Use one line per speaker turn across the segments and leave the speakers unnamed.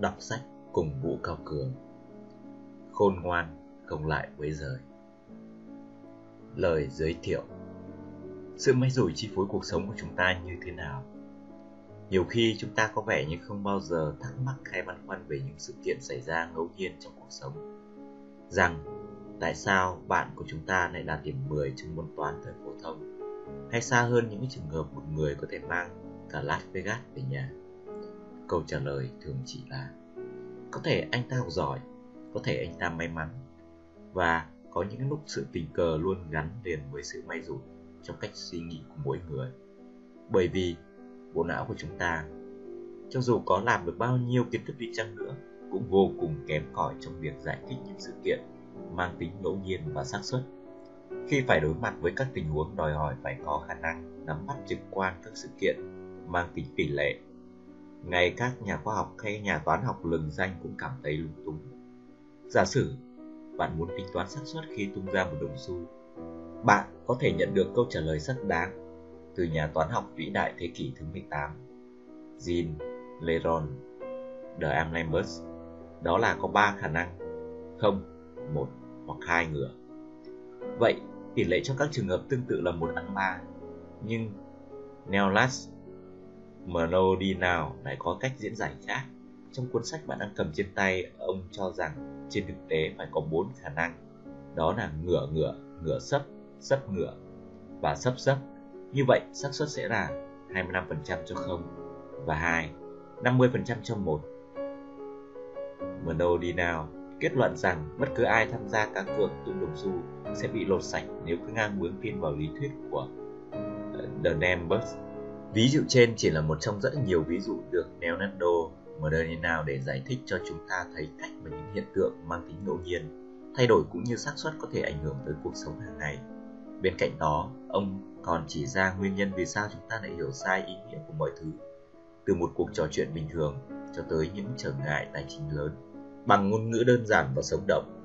đọc sách cùng Vũ Cao Cường. Khôn ngoan không lại với rời. Lời giới thiệu Sự may rủi chi phối cuộc sống của chúng ta như thế nào? Nhiều khi chúng ta có vẻ như không bao giờ thắc mắc hay băn khoăn về những sự kiện xảy ra ngẫu nhiên trong cuộc sống. Rằng, tại sao bạn của chúng ta lại đạt điểm 10 trong môn toán thời phổ thông? Hay xa hơn những trường hợp một người có thể mang cả Las Vegas về nhà? Câu trả lời thường chỉ là có thể anh ta học giỏi, có thể anh ta may mắn và có những lúc sự tình cờ luôn gắn liền với sự may rủi trong cách suy nghĩ của mỗi người. Bởi vì bộ não của chúng ta cho dù có làm được bao nhiêu kiến thức đi chăng nữa cũng vô cùng kém cỏi trong việc giải thích những sự kiện mang tính ngẫu nhiên và xác suất khi phải đối mặt với các tình huống đòi hỏi phải có khả năng nắm bắt trực quan các sự kiện mang tính tỷ lệ ngay các nhà khoa học hay nhà toán học lừng danh cũng cảm thấy lúng túng giả sử bạn muốn tính toán xác suất khi tung ra một đồng xu bạn có thể nhận được câu trả lời xác đáng từ nhà toán học vĩ đại thế kỷ thứ 18 Jean Leron de Amlambus đó là có 3 khả năng không, một hoặc hai ngửa. Vậy, tỷ lệ cho các trường hợp tương tự là một ăn ba, nhưng Neolas Melody nào lại có cách diễn giải khác. Trong cuốn sách bạn đang cầm trên tay, ông cho rằng trên thực tế phải có bốn khả năng. Đó là ngửa ngửa, ngửa sấp, sấp ngửa và sấp sấp như vậy, xác suất sẽ là 25% cho không và 2, 50% cho một. nào kết luận rằng bất cứ ai tham gia các cuộc tung đồng xu sẽ bị lột sạch nếu cứ ngang bướng tin vào lý thuyết của ờ, The Numbers. Ví dụ trên chỉ là một trong rất nhiều ví dụ được Leonardo nào để giải thích cho chúng ta thấy cách mà những hiện tượng mang tính ngẫu nhiên, thay đổi cũng như xác suất có thể ảnh hưởng tới cuộc sống hàng ngày. Bên cạnh đó, ông còn chỉ ra nguyên nhân vì sao chúng ta lại hiểu sai ý nghĩa của mọi thứ từ một cuộc trò chuyện bình thường cho tới những trở ngại tài chính lớn bằng ngôn ngữ đơn giản và sống động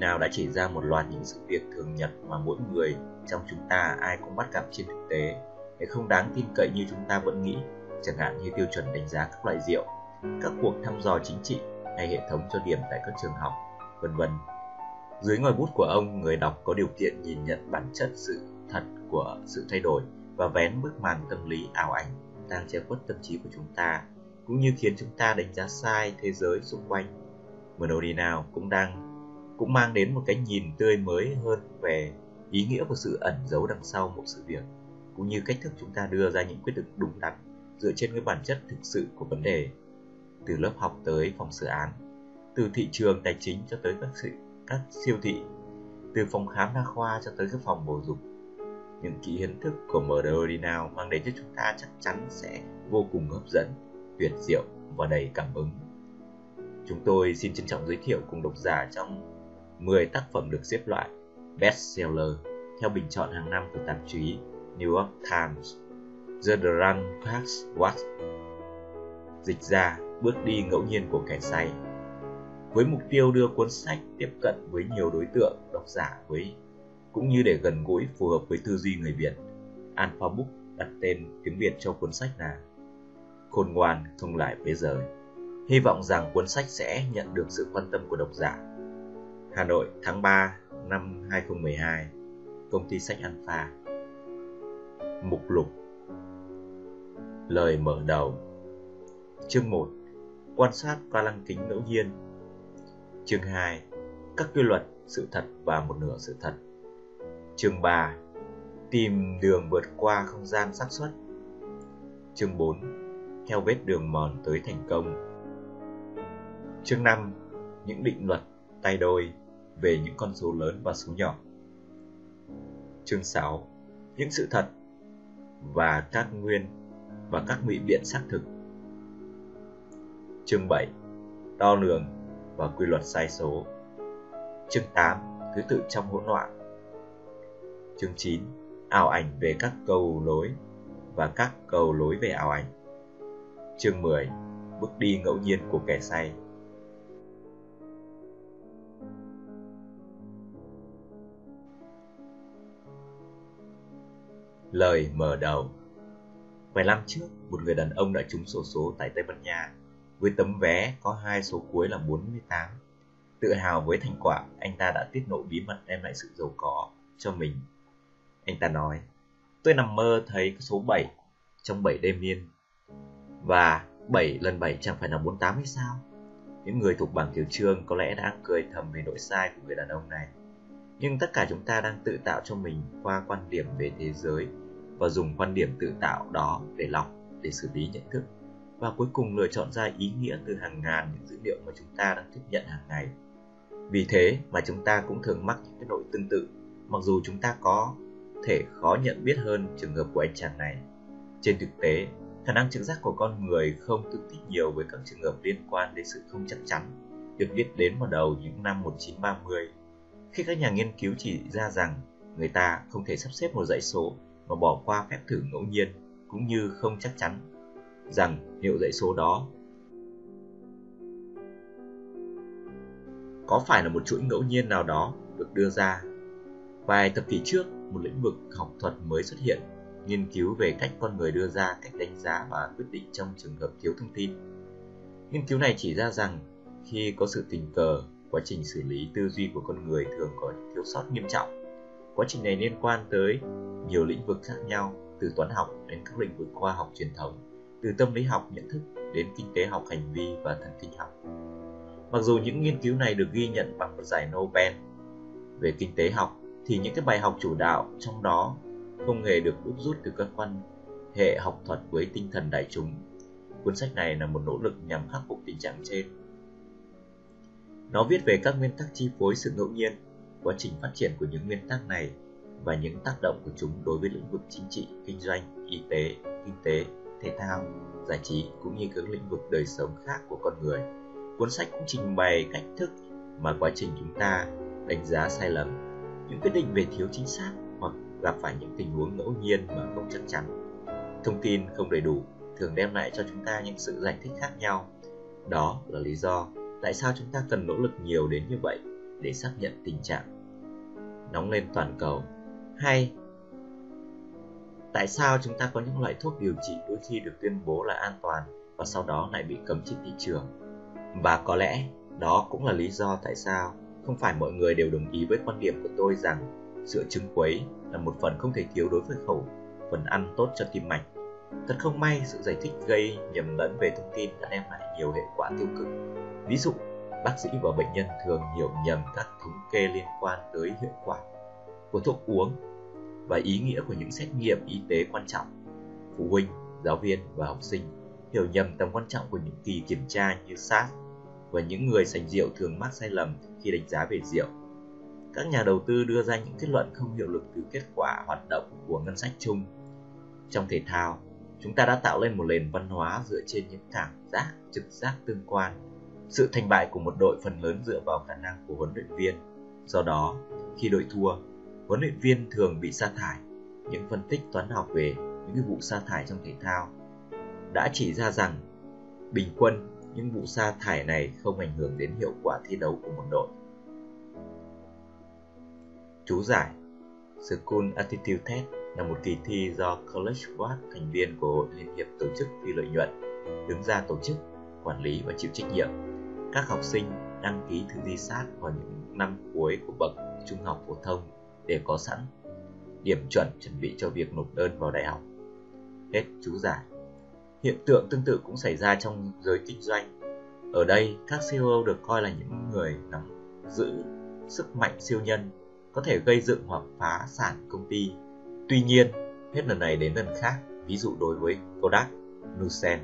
nào đã chỉ ra một loạt những sự việc thường nhật mà mỗi người trong chúng ta ai cũng bắt gặp trên thực tế lại không đáng tin cậy như chúng ta vẫn nghĩ, chẳng hạn như tiêu chuẩn đánh giá các loại rượu, các cuộc thăm dò chính trị hay hệ thống cho điểm tại các trường học, vân vân. Dưới ngòi bút của ông, người đọc có điều kiện nhìn nhận bản chất sự thật của sự thay đổi và vén bức màn tâm lý ảo ảnh đang che khuất tâm trí của chúng ta, cũng như khiến chúng ta đánh giá sai thế giới xung quanh. Melody nào cũng đang, cũng mang đến một cái nhìn tươi mới hơn về ý nghĩa của sự ẩn giấu đằng sau một sự việc cũng như cách thức chúng ta đưa ra những quyết định đúng đắn dựa trên cái bản chất thực sự của vấn đề từ lớp học tới phòng xử án từ thị trường tài chính cho tới các sự các siêu thị từ phòng khám đa khoa cho tới các phòng bổ dục những kỹ kiến thức của Murder mang đến cho chúng ta chắc chắn sẽ vô cùng hấp dẫn, tuyệt diệu và đầy cảm hứng. Chúng tôi xin trân trọng giới thiệu cùng độc giả trong 10 tác phẩm được xếp loại bestseller theo bình chọn hàng năm của tạp chí New York Times. The Run Past What Dịch ra bước đi ngẫu nhiên của kẻ say với mục tiêu đưa cuốn sách tiếp cận với nhiều đối tượng độc giả với cũng như để gần gũi phù hợp với tư duy người Việt. Alpha Book đặt tên tiếng Việt cho cuốn sách là Khôn ngoan thông lại với giới, Hy vọng rằng cuốn sách sẽ nhận được sự quan tâm của độc giả. Hà Nội tháng 3 năm 2012 Công ty sách Alpha Mục lục. Lời mở đầu. Chương 1 Quan sát pha lăng kính ngẫu nhiên. Chương 2 Các quy luật, sự thật và một nửa sự thật. Chương 3 Tìm đường vượt qua không gian xác suất. Chương 4 Theo vết đường mòn tới thành công. Chương 5 Những định luật tay đôi về những con số lớn và số nhỏ. Chương 6 Những sự thật và các nguyên và các ngụy biện xác thực. Chương 7 Đo lường và quy luật sai số. Chương 8 Thứ tự trong hỗn loạn. Chương 9 Ảo ảnh về các cầu lối và các cầu lối về ảo ảnh. Chương 10 Bước đi ngẫu nhiên của kẻ say. Lời mở đầu Vài năm trước, một người đàn ông đã trúng sổ số tại Tây Ban Nha. với tấm vé có hai số cuối là 48. Tự hào với thành quả, anh ta đã tiết lộ bí mật đem lại sự giàu có cho mình. Anh ta nói, tôi nằm mơ thấy số 7 trong 7 đêm yên. Và 7 lần 7 chẳng phải là 48 hay sao? Những người thuộc bảng tiểu trương có lẽ đang cười thầm về nỗi sai của người đàn ông này. Nhưng tất cả chúng ta đang tự tạo cho mình qua quan điểm về thế giới và dùng quan điểm tự tạo đó để lọc, để xử lý nhận thức và cuối cùng lựa chọn ra ý nghĩa từ hàng ngàn những dữ liệu mà chúng ta đang tiếp nhận hàng ngày. Vì thế mà chúng ta cũng thường mắc những cái lỗi tương tự, mặc dù chúng ta có thể khó nhận biết hơn trường hợp của anh chàng này. Trên thực tế, khả năng trực giác của con người không tương thích nhiều với các trường hợp liên quan đến sự không chắc chắn, được biết đến vào đầu những năm 1930, khi các nhà nghiên cứu chỉ ra rằng người ta không thể sắp xếp một dãy số mà bỏ qua phép thử ngẫu nhiên cũng như không chắc chắn rằng hiệu dãy số đó có phải là một chuỗi ngẫu nhiên nào đó được đưa ra. Vài thập kỷ trước, một lĩnh vực học thuật mới xuất hiện, nghiên cứu về cách con người đưa ra cách đánh giá và quyết định trong trường hợp thiếu thông tin. Nghiên cứu này chỉ ra rằng khi có sự tình cờ, quá trình xử lý tư duy của con người thường có những thiếu sót nghiêm trọng. Quá trình này liên quan tới nhiều lĩnh vực khác nhau, từ toán học đến các lĩnh vực khoa học truyền thống, từ tâm lý học nhận thức đến kinh tế học hành vi và thần kinh học. Mặc dù những nghiên cứu này được ghi nhận bằng một giải Nobel về kinh tế học, thì những cái bài học chủ đạo trong đó không hề được đúc rút từ các quan hệ học thuật với tinh thần đại chúng. Cuốn sách này là một nỗ lực nhằm khắc phục tình trạng trên. Nó viết về các nguyên tắc chi phối sự ngẫu nhiên, quá trình phát triển của những nguyên tắc này và những tác động của chúng đối với lĩnh vực chính trị, kinh doanh, y tế, kinh tế, thể thao, giải trí cũng như các lĩnh vực đời sống khác của con người. Cuốn sách cũng trình bày cách thức mà quá trình chúng ta đánh giá sai lầm, những quyết định về thiếu chính xác hoặc gặp phải những tình huống ngẫu nhiên mà không chắc chắn. Thông tin không đầy đủ thường đem lại cho chúng ta những sự giải thích khác nhau. Đó là lý do tại sao chúng ta cần nỗ lực nhiều đến như vậy để xác nhận tình trạng? Nóng lên toàn cầu. Hay, tại sao chúng ta có những loại thuốc điều trị đôi khi được tuyên bố là an toàn và sau đó lại bị cấm trên thị trường? Và có lẽ đó cũng là lý do tại sao không phải mọi người đều đồng ý với quan điểm của tôi rằng sữa trứng quấy là một phần không thể thiếu đối với khẩu phần ăn tốt cho tim mạch. Thật không may, sự giải thích gây nhầm lẫn về thông tin đã đem lại nhiều hệ quả tiêu cực. Ví dụ, bác sĩ và bệnh nhân thường hiểu nhầm các thống kê liên quan tới hiệu quả của thuốc uống và ý nghĩa của những xét nghiệm y tế quan trọng. Phụ huynh, giáo viên và học sinh hiểu nhầm tầm quan trọng của những kỳ kiểm tra như SARS và những người sành rượu thường mắc sai lầm khi đánh giá về rượu. Các nhà đầu tư đưa ra những kết luận không hiệu lực từ kết quả hoạt động của ngân sách chung. Trong thể thao, chúng ta đã tạo lên một nền văn hóa dựa trên những cảm giác, trực giác tương quan. Sự thành bại của một đội phần lớn dựa vào khả năng của huấn luyện viên. Do đó, khi đội thua, huấn luyện viên thường bị sa thải. Những phân tích toán học về những cái vụ sa thải trong thể thao đã chỉ ra rằng bình quân những vụ sa thải này không ảnh hưởng đến hiệu quả thi đấu của một đội. Chú giải School Attitude Test là một kỳ thi do College Board, thành viên của Hội Liên hiệp Tổ chức Phi lợi nhuận, đứng ra tổ chức, quản lý và chịu trách nhiệm. Các học sinh đăng ký thư di sát vào những năm cuối của bậc trung học phổ thông để có sẵn điểm chuẩn chuẩn bị cho việc nộp đơn vào đại học. Hết chú giải. Hiện tượng tương tự cũng xảy ra trong giới kinh doanh. Ở đây, các CEO được coi là những người nắm giữ sức mạnh siêu nhân, có thể gây dựng hoặc phá sản công ty. Tuy nhiên, hết lần này đến lần khác, ví dụ đối với Kodak, Nusen,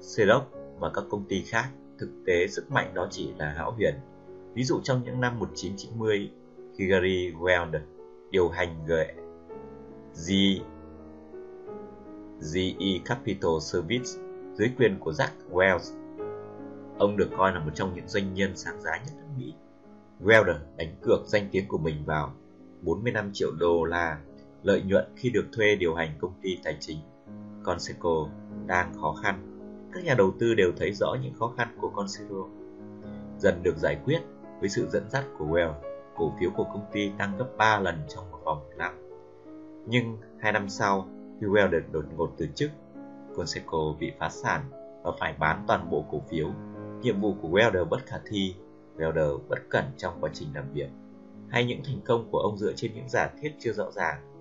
Xerox và các công ty khác, thực tế sức mạnh đó chỉ là hão huyền. Ví dụ trong những năm 1990, khi Gary Weld điều hành G GE Capital Service dưới quyền của Jack Wells. Ông được coi là một trong những doanh nhân sáng giá nhất nước Mỹ. Welder đánh cược danh tiếng của mình vào 45 triệu đô la lợi nhuận khi được thuê điều hành công ty tài chính. Conseco đang khó khăn. Các nhà đầu tư đều thấy rõ những khó khăn của Conseco. Dần được giải quyết với sự dẫn dắt của Well. cổ phiếu của công ty tăng gấp 3 lần trong một vòng năm. Nhưng hai năm sau, khi Welder đột ngột từ chức, Conseco bị phá sản và phải bán toàn bộ cổ phiếu. Nhiệm vụ của Welder bất khả thi, Welder bất cẩn trong quá trình làm việc, hay những thành công của ông dựa trên những giả thiết chưa rõ ràng.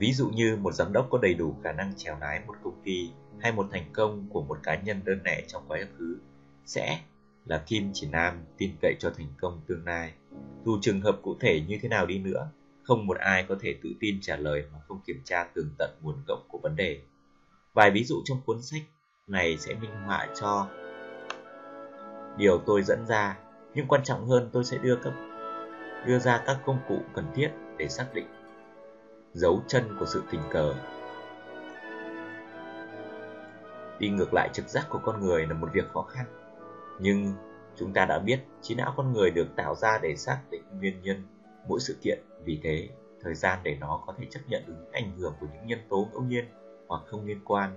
Ví dụ như một giám đốc có đầy đủ khả năng chèo lái một công ty hay một thành công của một cá nhân đơn lẻ trong quá khứ sẽ là kim chỉ nam tin cậy cho thành công tương lai. Dù trường hợp cụ thể như thế nào đi nữa, không một ai có thể tự tin trả lời mà không kiểm tra tường tận nguồn gốc của vấn đề. Vài ví dụ trong cuốn sách này sẽ minh họa cho điều tôi dẫn ra, nhưng quan trọng hơn tôi sẽ đưa các đưa ra các công cụ cần thiết để xác định dấu chân của sự tình cờ. Đi ngược lại trực giác của con người là một việc khó khăn, nhưng chúng ta đã biết trí não con người được tạo ra để xác định nguyên nhân mỗi sự kiện, vì thế thời gian để nó có thể chấp nhận được những ảnh hưởng của những nhân tố ngẫu nhiên hoặc không liên quan.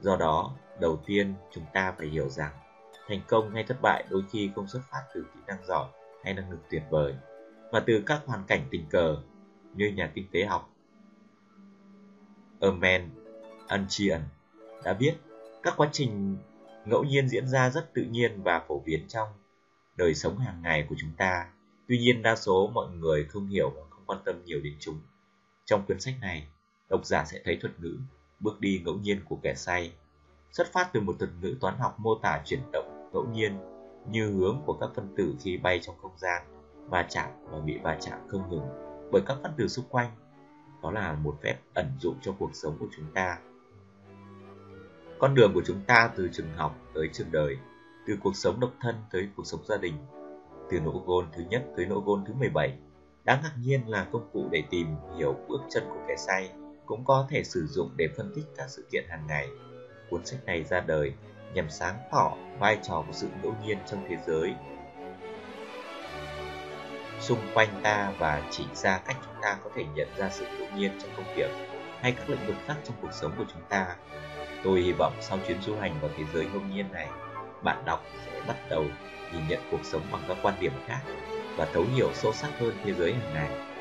Do đó, đầu tiên chúng ta phải hiểu rằng thành công hay thất bại đôi khi không xuất phát từ kỹ năng giỏi hay năng lực tuyệt vời, mà từ các hoàn cảnh tình cờ như nhà kinh tế học Ermen Anchian đã viết các quá trình ngẫu nhiên diễn ra rất tự nhiên và phổ biến trong đời sống hàng ngày của chúng ta. Tuy nhiên đa số mọi người không hiểu và không quan tâm nhiều đến chúng. Trong cuốn sách này, độc giả sẽ thấy thuật ngữ bước đi ngẫu nhiên của kẻ say xuất phát từ một thuật ngữ toán học mô tả chuyển động ngẫu nhiên như hướng của các phân tử khi bay trong không gian va chạm và bị va chạm không ngừng bởi các phân tử xung quanh đó là một phép ẩn dụ cho cuộc sống của chúng ta. Con đường của chúng ta từ trường học tới trường đời, từ cuộc sống độc thân tới cuộc sống gia đình, từ nỗ gôn thứ nhất tới nỗ gôn thứ 17 đáng ngạc nhiên là công cụ để tìm hiểu bước chân của kẻ say cũng có thể sử dụng để phân tích các sự kiện hàng ngày. Cuốn sách này ra đời nhằm sáng tỏ vai trò của sự ngẫu nhiên trong thế giới xung quanh ta và chỉ ra cách chúng ta có thể nhận ra sự ngẫu nhiên trong công việc hay các lĩnh vực khác trong cuộc sống của chúng ta. Tôi hy vọng sau chuyến du hành vào thế giới ngẫu nhiên này, bạn đọc sẽ bắt đầu nhìn nhận cuộc sống bằng các quan điểm khác và thấu hiểu sâu sắc hơn thế giới hàng ngày.